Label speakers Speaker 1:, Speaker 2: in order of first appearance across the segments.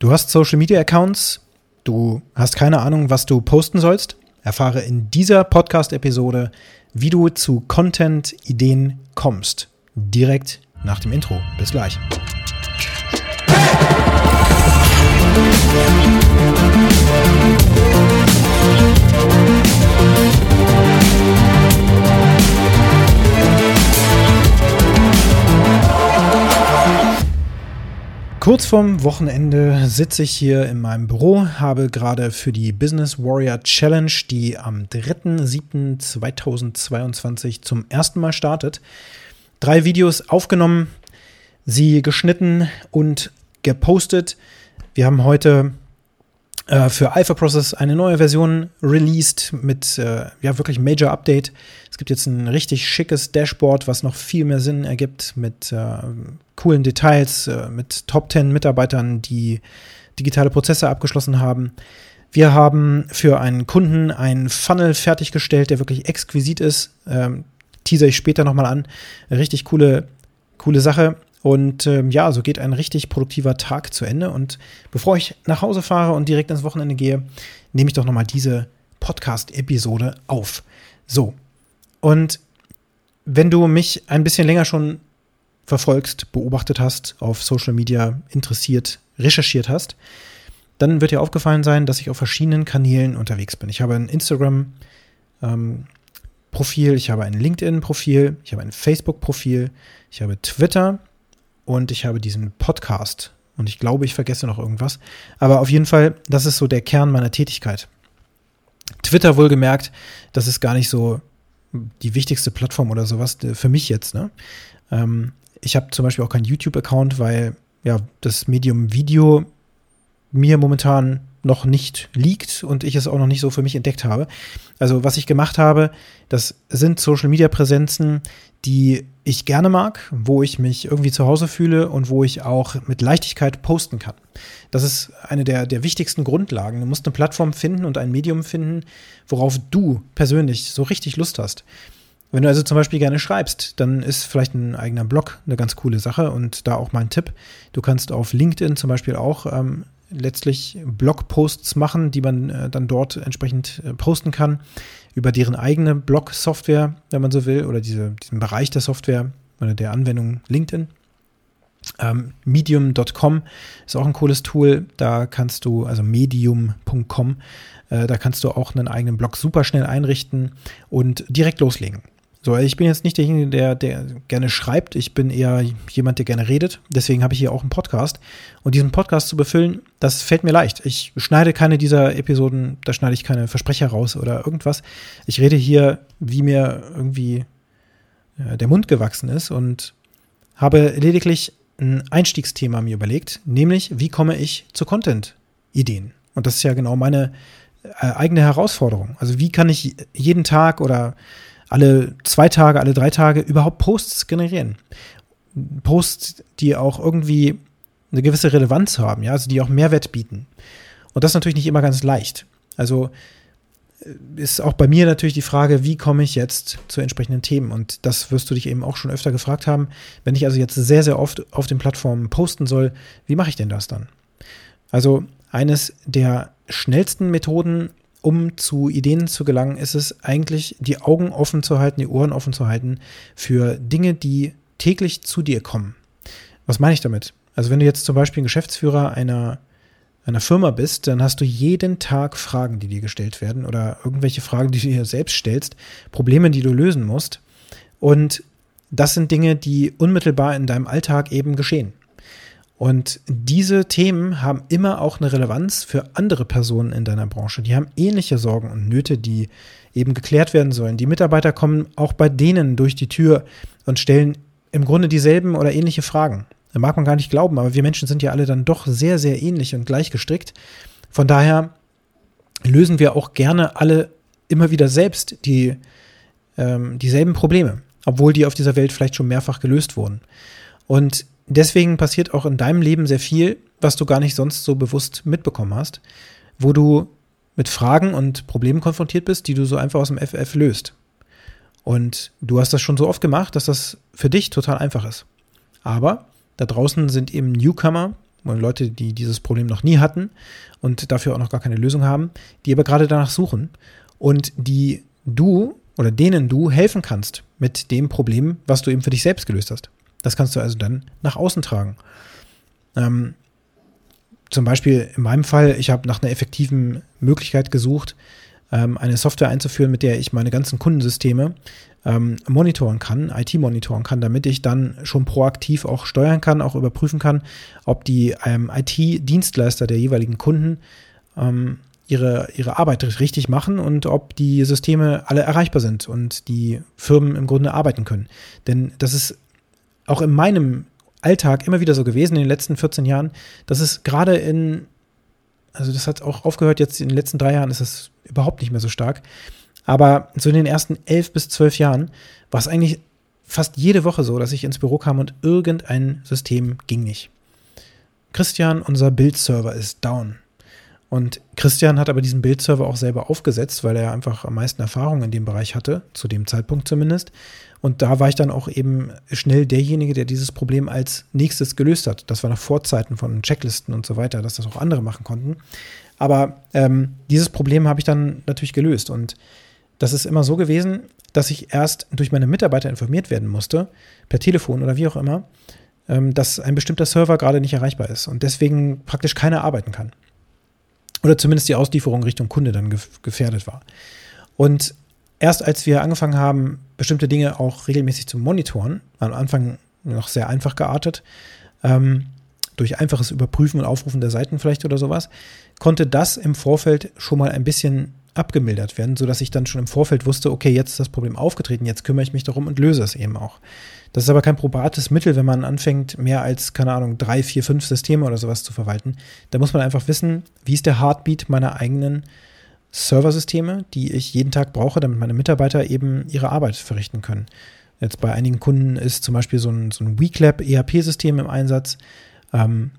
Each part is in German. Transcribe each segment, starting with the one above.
Speaker 1: Du hast Social Media Accounts, du hast keine Ahnung, was du posten sollst. Erfahre in dieser Podcast-Episode, wie du zu Content-Ideen kommst. Direkt nach dem Intro. Bis gleich. Kurz vorm Wochenende sitze ich hier in meinem Büro, habe gerade für die Business Warrior Challenge, die am 3.7.2022 zum ersten Mal startet, drei Videos aufgenommen, sie geschnitten und gepostet. Wir haben heute äh, für Alpha Process eine neue Version released mit äh, ja wirklich Major Update. Es gibt jetzt ein richtig schickes Dashboard, was noch viel mehr Sinn ergibt mit äh, coolen Details, äh, mit Top 10 Mitarbeitern, die digitale Prozesse abgeschlossen haben. Wir haben für einen Kunden einen Funnel fertiggestellt, der wirklich exquisit ist. Ähm, teaser ich später nochmal an. Richtig coole, coole Sache. Und ähm, ja, so geht ein richtig produktiver Tag zu Ende. Und bevor ich nach Hause fahre und direkt ins Wochenende gehe, nehme ich doch nochmal diese Podcast-Episode auf. So. Und wenn du mich ein bisschen länger schon verfolgst, beobachtet hast, auf Social Media interessiert, recherchiert hast, dann wird dir aufgefallen sein, dass ich auf verschiedenen Kanälen unterwegs bin. Ich habe ein Instagram ähm, ich habe ein LinkedIn Profil, ich habe ein Facebook Profil, ich habe Twitter und ich habe diesen Podcast. Und ich glaube, ich vergesse noch irgendwas. Aber auf jeden Fall, das ist so der Kern meiner Tätigkeit. Twitter wohlgemerkt, das ist gar nicht so die wichtigste Plattform oder sowas für mich jetzt. Ne? Ähm, ich habe zum Beispiel auch keinen YouTube-Account, weil ja das Medium Video mir momentan noch nicht liegt und ich es auch noch nicht so für mich entdeckt habe. Also was ich gemacht habe, das sind Social-Media-Präsenzen, die ich gerne mag, wo ich mich irgendwie zu Hause fühle und wo ich auch mit Leichtigkeit posten kann. Das ist eine der, der wichtigsten Grundlagen. Du musst eine Plattform finden und ein Medium finden, worauf du persönlich so richtig Lust hast. Wenn du also zum Beispiel gerne schreibst, dann ist vielleicht ein eigener Blog eine ganz coole Sache und da auch mein Tipp. Du kannst auf LinkedIn zum Beispiel auch ähm, letztlich Blogposts machen, die man äh, dann dort entsprechend äh, posten kann über deren eigene Blog-Software, wenn man so will, oder diese, diesen Bereich der Software oder der Anwendung LinkedIn. Ähm, Medium.com ist auch ein cooles Tool. Da kannst du, also medium.com, äh, da kannst du auch einen eigenen Blog super schnell einrichten und direkt loslegen. So, ich bin jetzt nicht derjenige, der, der gerne schreibt. Ich bin eher jemand, der gerne redet. Deswegen habe ich hier auch einen Podcast. Und diesen Podcast zu befüllen, das fällt mir leicht. Ich schneide keine dieser Episoden, da schneide ich keine Versprecher raus oder irgendwas. Ich rede hier, wie mir irgendwie äh, der Mund gewachsen ist und habe lediglich ein Einstiegsthema mir überlegt, nämlich wie komme ich zu Content-Ideen? Und das ist ja genau meine äh, eigene Herausforderung. Also wie kann ich jeden Tag oder alle zwei Tage, alle drei Tage überhaupt Posts generieren. Posts, die auch irgendwie eine gewisse Relevanz haben, ja, also die auch Mehrwert bieten. Und das ist natürlich nicht immer ganz leicht. Also äh, ist auch bei mir natürlich die Frage, wie komme ich jetzt zu entsprechenden Themen? Und das wirst du dich eben auch schon öfter gefragt haben. Wenn ich also jetzt sehr, sehr oft auf den Plattformen posten soll, wie mache ich denn das dann? Also eines der schnellsten Methoden, um zu Ideen zu gelangen, ist es eigentlich, die Augen offen zu halten, die Ohren offen zu halten für Dinge, die täglich zu dir kommen. Was meine ich damit? Also wenn du jetzt zum Beispiel ein Geschäftsführer einer, einer Firma bist, dann hast du jeden Tag Fragen, die dir gestellt werden oder irgendwelche Fragen, die du dir selbst stellst, Probleme, die du lösen musst. Und das sind Dinge, die unmittelbar in deinem Alltag eben geschehen. Und diese Themen haben immer auch eine Relevanz für andere Personen in deiner Branche. Die haben ähnliche Sorgen und Nöte, die eben geklärt werden sollen. Die Mitarbeiter kommen auch bei denen durch die Tür und stellen im Grunde dieselben oder ähnliche Fragen. Da mag man gar nicht glauben, aber wir Menschen sind ja alle dann doch sehr, sehr ähnlich und gleich gestrickt. Von daher lösen wir auch gerne alle immer wieder selbst die, ähm, dieselben Probleme, obwohl die auf dieser Welt vielleicht schon mehrfach gelöst wurden. Und deswegen passiert auch in deinem Leben sehr viel, was du gar nicht sonst so bewusst mitbekommen hast, wo du mit Fragen und Problemen konfrontiert bist, die du so einfach aus dem FF löst. Und du hast das schon so oft gemacht, dass das für dich total einfach ist. Aber da draußen sind eben Newcomer und Leute, die dieses Problem noch nie hatten und dafür auch noch gar keine Lösung haben, die aber gerade danach suchen und die du oder denen du helfen kannst mit dem Problem, was du eben für dich selbst gelöst hast. Das kannst du also dann nach außen tragen. Ähm, zum Beispiel in meinem Fall, ich habe nach einer effektiven Möglichkeit gesucht, ähm, eine Software einzuführen, mit der ich meine ganzen Kundensysteme ähm, monitoren kann, IT monitoren kann, damit ich dann schon proaktiv auch steuern kann, auch überprüfen kann, ob die ähm, IT-Dienstleister der jeweiligen Kunden ähm, ihre, ihre Arbeit richtig machen und ob die Systeme alle erreichbar sind und die Firmen im Grunde arbeiten können. Denn das ist auch in meinem Alltag immer wieder so gewesen in den letzten 14 Jahren, dass es gerade in, also das hat auch aufgehört, jetzt in den letzten drei Jahren ist das überhaupt nicht mehr so stark. Aber so in den ersten elf bis zwölf Jahren war es eigentlich fast jede Woche so, dass ich ins Büro kam und irgendein System ging nicht. Christian, unser Bildserver ist down. Und Christian hat aber diesen Bildserver auch selber aufgesetzt, weil er einfach am meisten Erfahrung in dem Bereich hatte, zu dem Zeitpunkt zumindest. Und da war ich dann auch eben schnell derjenige, der dieses Problem als nächstes gelöst hat. Das war nach Vorzeiten von Checklisten und so weiter, dass das auch andere machen konnten. Aber ähm, dieses Problem habe ich dann natürlich gelöst. Und das ist immer so gewesen, dass ich erst durch meine Mitarbeiter informiert werden musste, per Telefon oder wie auch immer, ähm, dass ein bestimmter Server gerade nicht erreichbar ist und deswegen praktisch keiner arbeiten kann. Oder zumindest die Auslieferung Richtung Kunde dann gefährdet war. Und erst als wir angefangen haben, bestimmte Dinge auch regelmäßig zu monitoren, am Anfang noch sehr einfach geartet, ähm, durch einfaches Überprüfen und Aufrufen der Seiten vielleicht oder sowas, konnte das im Vorfeld schon mal ein bisschen abgemildert werden, sodass ich dann schon im Vorfeld wusste, okay, jetzt ist das Problem aufgetreten, jetzt kümmere ich mich darum und löse es eben auch. Das ist aber kein probates Mittel, wenn man anfängt, mehr als, keine Ahnung, drei, vier, fünf Systeme oder sowas zu verwalten. Da muss man einfach wissen, wie ist der Heartbeat meiner eigenen Serversysteme, die ich jeden Tag brauche, damit meine Mitarbeiter eben ihre Arbeit verrichten können. Jetzt bei einigen Kunden ist zum Beispiel so ein, so ein WeClap ERP-System im Einsatz. Ähm,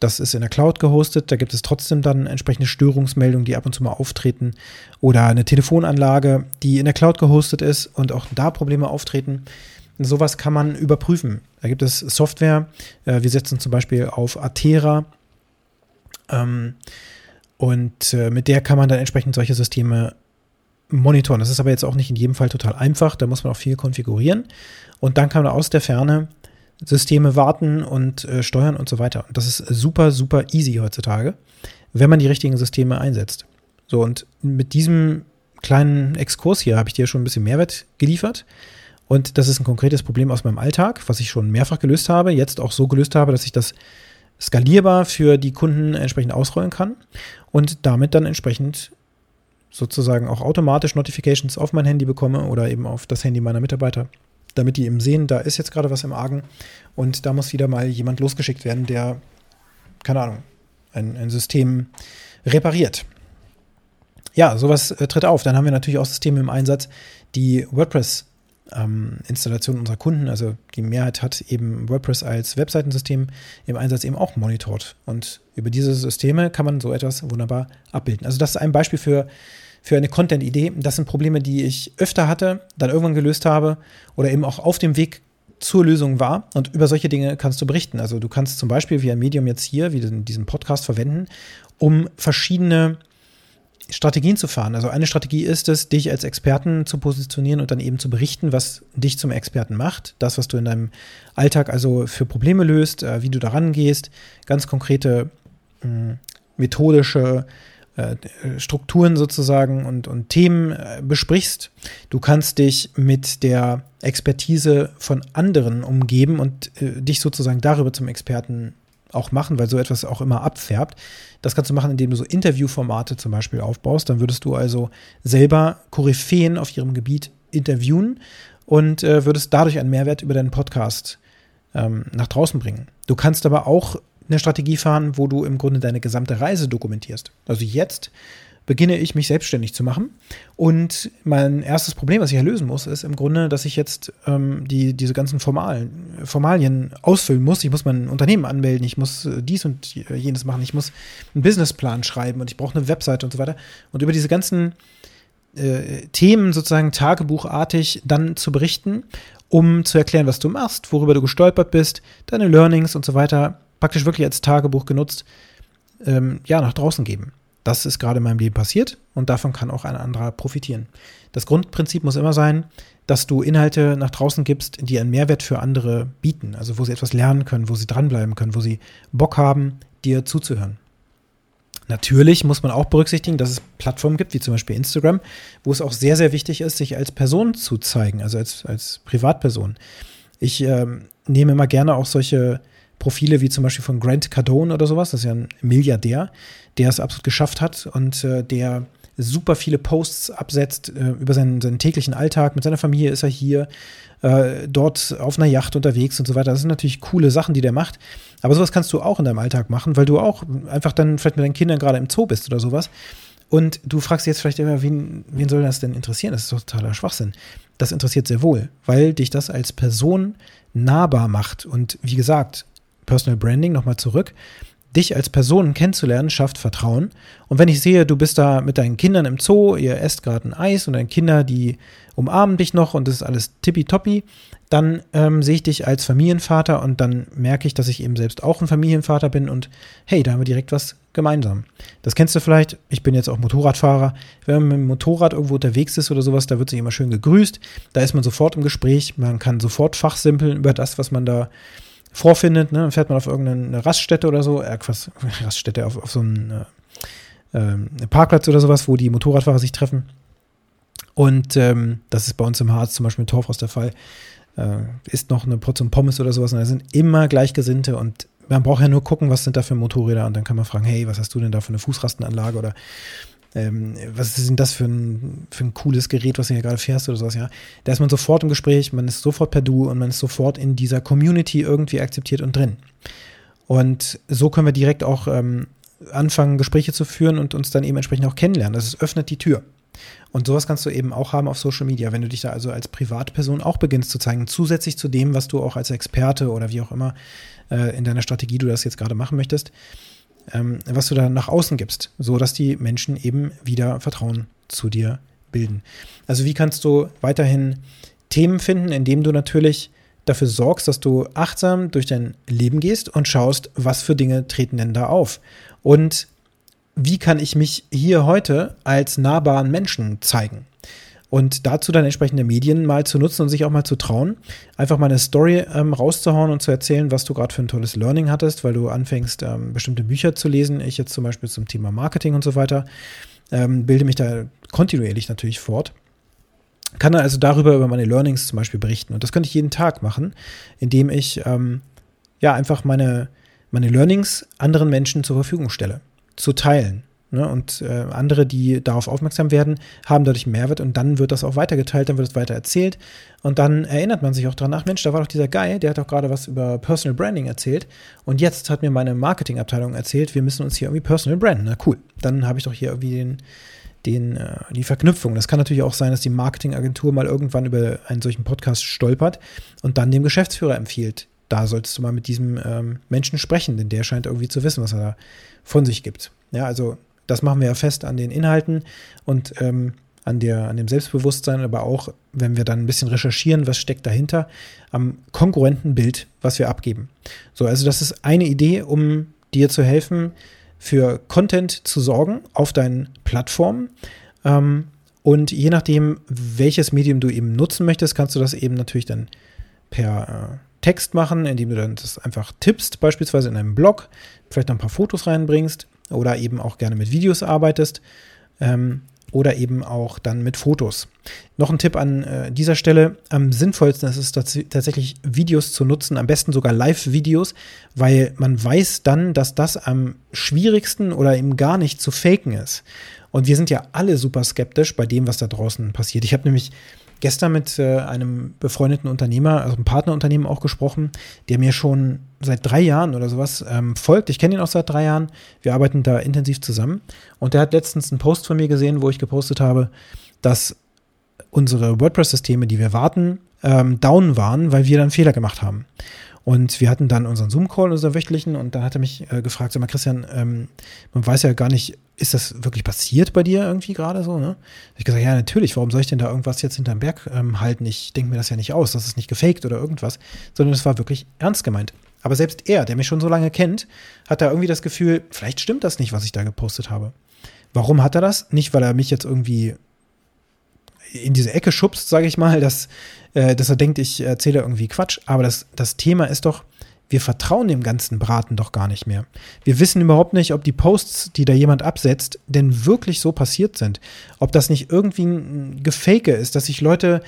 Speaker 1: das ist in der Cloud gehostet. Da gibt es trotzdem dann entsprechende Störungsmeldungen, die ab und zu mal auftreten. Oder eine Telefonanlage, die in der Cloud gehostet ist und auch da Probleme auftreten. Sowas kann man überprüfen. Da gibt es Software. Äh, wir setzen zum Beispiel auf Atera. Ähm, und äh, mit der kann man dann entsprechend solche Systeme monitoren. Das ist aber jetzt auch nicht in jedem Fall total einfach. Da muss man auch viel konfigurieren. Und dann kann man aus der Ferne Systeme warten und äh, steuern und so weiter. Und das ist super, super easy heutzutage, wenn man die richtigen Systeme einsetzt. So, und mit diesem kleinen Exkurs hier habe ich dir schon ein bisschen Mehrwert geliefert. Und das ist ein konkretes Problem aus meinem Alltag, was ich schon mehrfach gelöst habe, jetzt auch so gelöst habe, dass ich das skalierbar für die Kunden entsprechend ausrollen kann und damit dann entsprechend sozusagen auch automatisch Notifications auf mein Handy bekomme oder eben auf das Handy meiner Mitarbeiter, damit die eben sehen, da ist jetzt gerade was im Argen und da muss wieder mal jemand losgeschickt werden, der, keine Ahnung, ein, ein System repariert. Ja, sowas äh, tritt auf. Dann haben wir natürlich auch Systeme im Einsatz, die WordPress ähm, Installation unserer Kunden, also die Mehrheit hat eben WordPress als Webseitensystem im Einsatz eben auch monitort. Und über diese Systeme kann man so etwas wunderbar abbilden. Also das ist ein Beispiel für, für eine Content-Idee. Das sind Probleme, die ich öfter hatte, dann irgendwann gelöst habe oder eben auch auf dem Weg zur Lösung war. Und über solche Dinge kannst du berichten. Also du kannst zum Beispiel wie ein Medium jetzt hier, wie diesen Podcast verwenden, um verschiedene Strategien zu fahren. Also eine Strategie ist es, dich als Experten zu positionieren und dann eben zu berichten, was dich zum Experten macht. Das, was du in deinem Alltag also für Probleme löst, äh, wie du daran gehst, ganz konkrete äh, methodische äh, Strukturen sozusagen und, und Themen äh, besprichst. Du kannst dich mit der Expertise von anderen umgeben und äh, dich sozusagen darüber zum Experten auch machen, weil so etwas auch immer abfärbt. Das kannst du machen, indem du so Interviewformate zum Beispiel aufbaust. Dann würdest du also selber Koryphäen auf ihrem Gebiet interviewen und äh, würdest dadurch einen Mehrwert über deinen Podcast ähm, nach draußen bringen. Du kannst aber auch eine Strategie fahren, wo du im Grunde deine gesamte Reise dokumentierst. Also jetzt beginne ich mich selbstständig zu machen. Und mein erstes Problem, was ich ja lösen muss, ist im Grunde, dass ich jetzt ähm, die, diese ganzen Formalen, Formalien ausfüllen muss. Ich muss mein Unternehmen anmelden, ich muss äh, dies und jenes machen, ich muss einen Businessplan schreiben und ich brauche eine Webseite und so weiter. Und über diese ganzen äh, Themen sozusagen tagebuchartig dann zu berichten, um zu erklären, was du machst, worüber du gestolpert bist, deine Learnings und so weiter praktisch wirklich als Tagebuch genutzt, ähm, ja, nach draußen geben. Das ist gerade in meinem Leben passiert und davon kann auch ein anderer profitieren. Das Grundprinzip muss immer sein, dass du Inhalte nach draußen gibst, die einen Mehrwert für andere bieten, also wo sie etwas lernen können, wo sie dranbleiben können, wo sie Bock haben, dir zuzuhören. Natürlich muss man auch berücksichtigen, dass es Plattformen gibt, wie zum Beispiel Instagram, wo es auch sehr, sehr wichtig ist, sich als Person zu zeigen, also als, als Privatperson. Ich ähm, nehme immer gerne auch solche Profile wie zum Beispiel von Grant Cardone oder sowas, das ist ja ein Milliardär, der es absolut geschafft hat und äh, der super viele Posts absetzt äh, über seinen, seinen täglichen Alltag. Mit seiner Familie ist er hier, äh, dort auf einer Yacht unterwegs und so weiter. Das sind natürlich coole Sachen, die der macht. Aber sowas kannst du auch in deinem Alltag machen, weil du auch einfach dann vielleicht mit deinen Kindern gerade im Zoo bist oder sowas. Und du fragst jetzt vielleicht immer, wen, wen soll das denn interessieren? Das ist totaler Schwachsinn. Das interessiert sehr wohl, weil dich das als Person nahbar macht. Und wie gesagt, Personal Branding nochmal zurück dich als Person kennenzulernen, schafft Vertrauen. Und wenn ich sehe, du bist da mit deinen Kindern im Zoo, ihr esst gerade ein Eis und deine Kinder, die umarmen dich noch und das ist alles tippitoppi, dann ähm, sehe ich dich als Familienvater und dann merke ich, dass ich eben selbst auch ein Familienvater bin und hey, da haben wir direkt was gemeinsam. Das kennst du vielleicht, ich bin jetzt auch Motorradfahrer. Wenn man mit dem Motorrad irgendwo unterwegs ist oder sowas, da wird sich immer schön gegrüßt, da ist man sofort im Gespräch, man kann sofort fachsimpeln über das, was man da vorfindet, ne? dann fährt man auf irgendeine Raststätte oder so, äh, was, Raststätte, auf, auf so einen äh, äh, Parkplatz oder sowas, wo die Motorradfahrer sich treffen. Und ähm, das ist bei uns im Harz zum Beispiel in Torfhaus der Fall. Äh, ist noch eine Portion Pommes oder sowas und da sind immer Gleichgesinnte und man braucht ja nur gucken, was sind da für Motorräder und dann kann man fragen, hey, was hast du denn da für eine Fußrastenanlage oder ähm, was ist denn das für ein, für ein cooles Gerät, was du hier gerade fährst oder sowas, ja. Da ist man sofort im Gespräch, man ist sofort per Du und man ist sofort in dieser Community irgendwie akzeptiert und drin. Und so können wir direkt auch ähm, anfangen, Gespräche zu führen und uns dann eben entsprechend auch kennenlernen. Das öffnet die Tür. Und sowas kannst du eben auch haben auf Social Media, wenn du dich da also als Privatperson auch beginnst zu zeigen, zusätzlich zu dem, was du auch als Experte oder wie auch immer äh, in deiner Strategie du das jetzt gerade machen möchtest ähm, was du da nach außen gibst, so dass die Menschen eben wieder Vertrauen zu dir bilden. Also wie kannst du weiterhin Themen finden, indem du natürlich dafür sorgst, dass du achtsam durch dein Leben gehst und schaust, was für Dinge treten denn da auf und wie kann ich mich hier heute als nahbaren Menschen zeigen? Und dazu dann entsprechende Medien mal zu nutzen und sich auch mal zu trauen, einfach mal eine Story ähm, rauszuhauen und zu erzählen, was du gerade für ein tolles Learning hattest, weil du anfängst, ähm, bestimmte Bücher zu lesen. Ich jetzt zum Beispiel zum Thema Marketing und so weiter, ähm, bilde mich da kontinuierlich natürlich fort. Kann dann also darüber über meine Learnings zum Beispiel berichten. Und das könnte ich jeden Tag machen, indem ich ähm, ja einfach meine, meine Learnings anderen Menschen zur Verfügung stelle, zu teilen. Ne? Und äh, andere, die darauf aufmerksam werden, haben dadurch Mehrwert und dann wird das auch weitergeteilt, dann wird es weiter erzählt und dann erinnert man sich auch dran, ach Mensch, da war doch dieser Guy, der hat doch gerade was über Personal Branding erzählt und jetzt hat mir meine Marketingabteilung erzählt, wir müssen uns hier irgendwie Personal branden. Na cool, dann habe ich doch hier irgendwie den, den, äh, die Verknüpfung. Das kann natürlich auch sein, dass die Marketingagentur mal irgendwann über einen solchen Podcast stolpert und dann dem Geschäftsführer empfiehlt, da solltest du mal mit diesem ähm, Menschen sprechen, denn der scheint irgendwie zu wissen, was er da von sich gibt. Ja, also das machen wir ja fest an den Inhalten und ähm, an, der, an dem Selbstbewusstsein, aber auch, wenn wir dann ein bisschen recherchieren, was steckt dahinter, am konkurrenten Bild, was wir abgeben. So, also das ist eine Idee, um dir zu helfen, für Content zu sorgen auf deinen Plattformen. Ähm, und je nachdem, welches Medium du eben nutzen möchtest, kannst du das eben natürlich dann per äh, Text machen, indem du dann das einfach tippst, beispielsweise in einem Blog, vielleicht noch ein paar Fotos reinbringst oder eben auch gerne mit Videos arbeitest ähm, oder eben auch dann mit Fotos. Noch ein Tipp an äh, dieser Stelle, am sinnvollsten ist es tatsächlich Videos zu nutzen, am besten sogar Live-Videos, weil man weiß dann, dass das am schwierigsten oder eben gar nicht zu faken ist. Und wir sind ja alle super skeptisch bei dem, was da draußen passiert. Ich habe nämlich gestern mit äh, einem befreundeten Unternehmer, also einem Partnerunternehmen auch gesprochen, der mir schon seit drei Jahren oder sowas ähm, folgt. Ich kenne ihn auch seit drei Jahren. Wir arbeiten da intensiv zusammen. Und der hat letztens einen Post von mir gesehen, wo ich gepostet habe, dass unsere WordPress-Systeme, die wir warten, ähm, down waren, weil wir dann Fehler gemacht haben. Und wir hatten dann unseren Zoom-Call, unseren wöchentlichen, und dann hat er mich äh, gefragt, sag mal, Christian, ähm, man weiß ja gar nicht, ist das wirklich passiert bei dir irgendwie gerade so? Ne? Ich gesagt, ja, natürlich, warum soll ich denn da irgendwas jetzt hinterm Berg ähm, halten? Ich denke mir das ja nicht aus, das ist nicht gefaked oder irgendwas, sondern es war wirklich ernst gemeint. Aber selbst er, der mich schon so lange kennt, hat da irgendwie das Gefühl, vielleicht stimmt das nicht, was ich da gepostet habe. Warum hat er das? Nicht, weil er mich jetzt irgendwie in diese Ecke schubst, sage ich mal, dass, äh, dass er denkt, ich erzähle irgendwie Quatsch. Aber das, das Thema ist doch, wir vertrauen dem ganzen Braten doch gar nicht mehr. Wir wissen überhaupt nicht, ob die Posts, die da jemand absetzt, denn wirklich so passiert sind. Ob das nicht irgendwie ein Gefake ist, dass sich Leute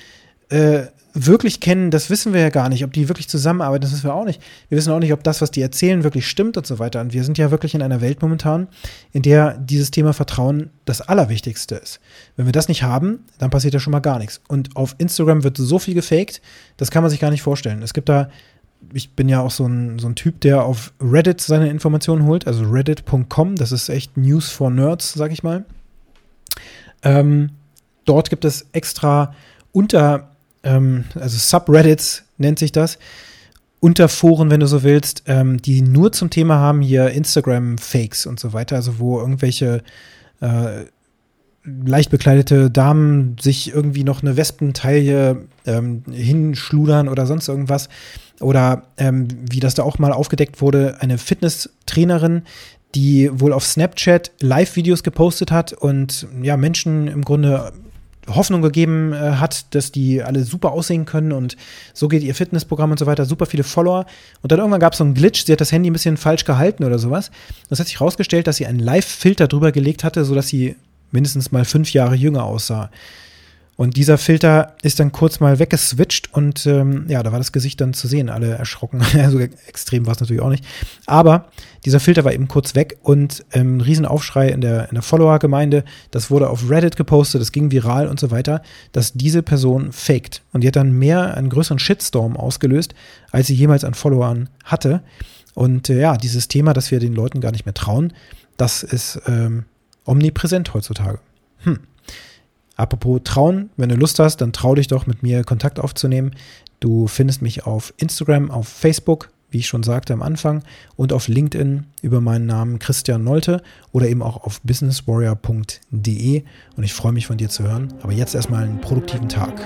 Speaker 1: äh, wirklich kennen, das wissen wir ja gar nicht. Ob die wirklich zusammenarbeiten, das wissen wir auch nicht. Wir wissen auch nicht, ob das, was die erzählen, wirklich stimmt und so weiter. Und wir sind ja wirklich in einer Welt momentan, in der dieses Thema Vertrauen das Allerwichtigste ist. Wenn wir das nicht haben, dann passiert ja schon mal gar nichts. Und auf Instagram wird so viel gefaked, das kann man sich gar nicht vorstellen. Es gibt da ich bin ja auch so ein, so ein Typ, der auf Reddit seine Informationen holt, also reddit.com, das ist echt News for Nerds, sag ich mal. Ähm, dort gibt es extra unter, ähm, also Subreddits nennt sich das, Unterforen, wenn du so willst, ähm, die nur zum Thema haben hier Instagram-Fakes und so weiter, also wo irgendwelche äh, leicht bekleidete Damen sich irgendwie noch eine Wespentaille ähm, hinschludern oder sonst irgendwas. Oder ähm, wie das da auch mal aufgedeckt wurde, eine Fitnesstrainerin, die wohl auf Snapchat Live-Videos gepostet hat und ja, Menschen im Grunde Hoffnung gegeben äh, hat, dass die alle super aussehen können und so geht ihr Fitnessprogramm und so weiter, super viele Follower. Und dann irgendwann gab es so einen Glitch, sie hat das Handy ein bisschen falsch gehalten oder sowas. Das hat sich herausgestellt, dass sie einen Live-Filter drüber gelegt hatte, sodass sie mindestens mal fünf Jahre jünger aussah. Und dieser Filter ist dann kurz mal weggeswitcht und ähm, ja, da war das Gesicht dann zu sehen, alle erschrocken. also extrem war es natürlich auch nicht. Aber dieser Filter war eben kurz weg und ähm, ein Riesenaufschrei in der, in der Follower-Gemeinde. Das wurde auf Reddit gepostet, das ging viral und so weiter, dass diese Person faked. Und die hat dann mehr, einen größeren Shitstorm ausgelöst, als sie jemals an Followern hatte. Und äh, ja, dieses Thema, dass wir den Leuten gar nicht mehr trauen, das ist ähm, omnipräsent heutzutage. Hm. Apropos trauen, wenn du Lust hast, dann trau dich doch mit mir Kontakt aufzunehmen. Du findest mich auf Instagram, auf Facebook, wie ich schon sagte am Anfang, und auf LinkedIn über meinen Namen Christian Nolte oder eben auch auf businesswarrior.de. Und ich freue mich von dir zu hören. Aber jetzt erstmal einen produktiven Tag.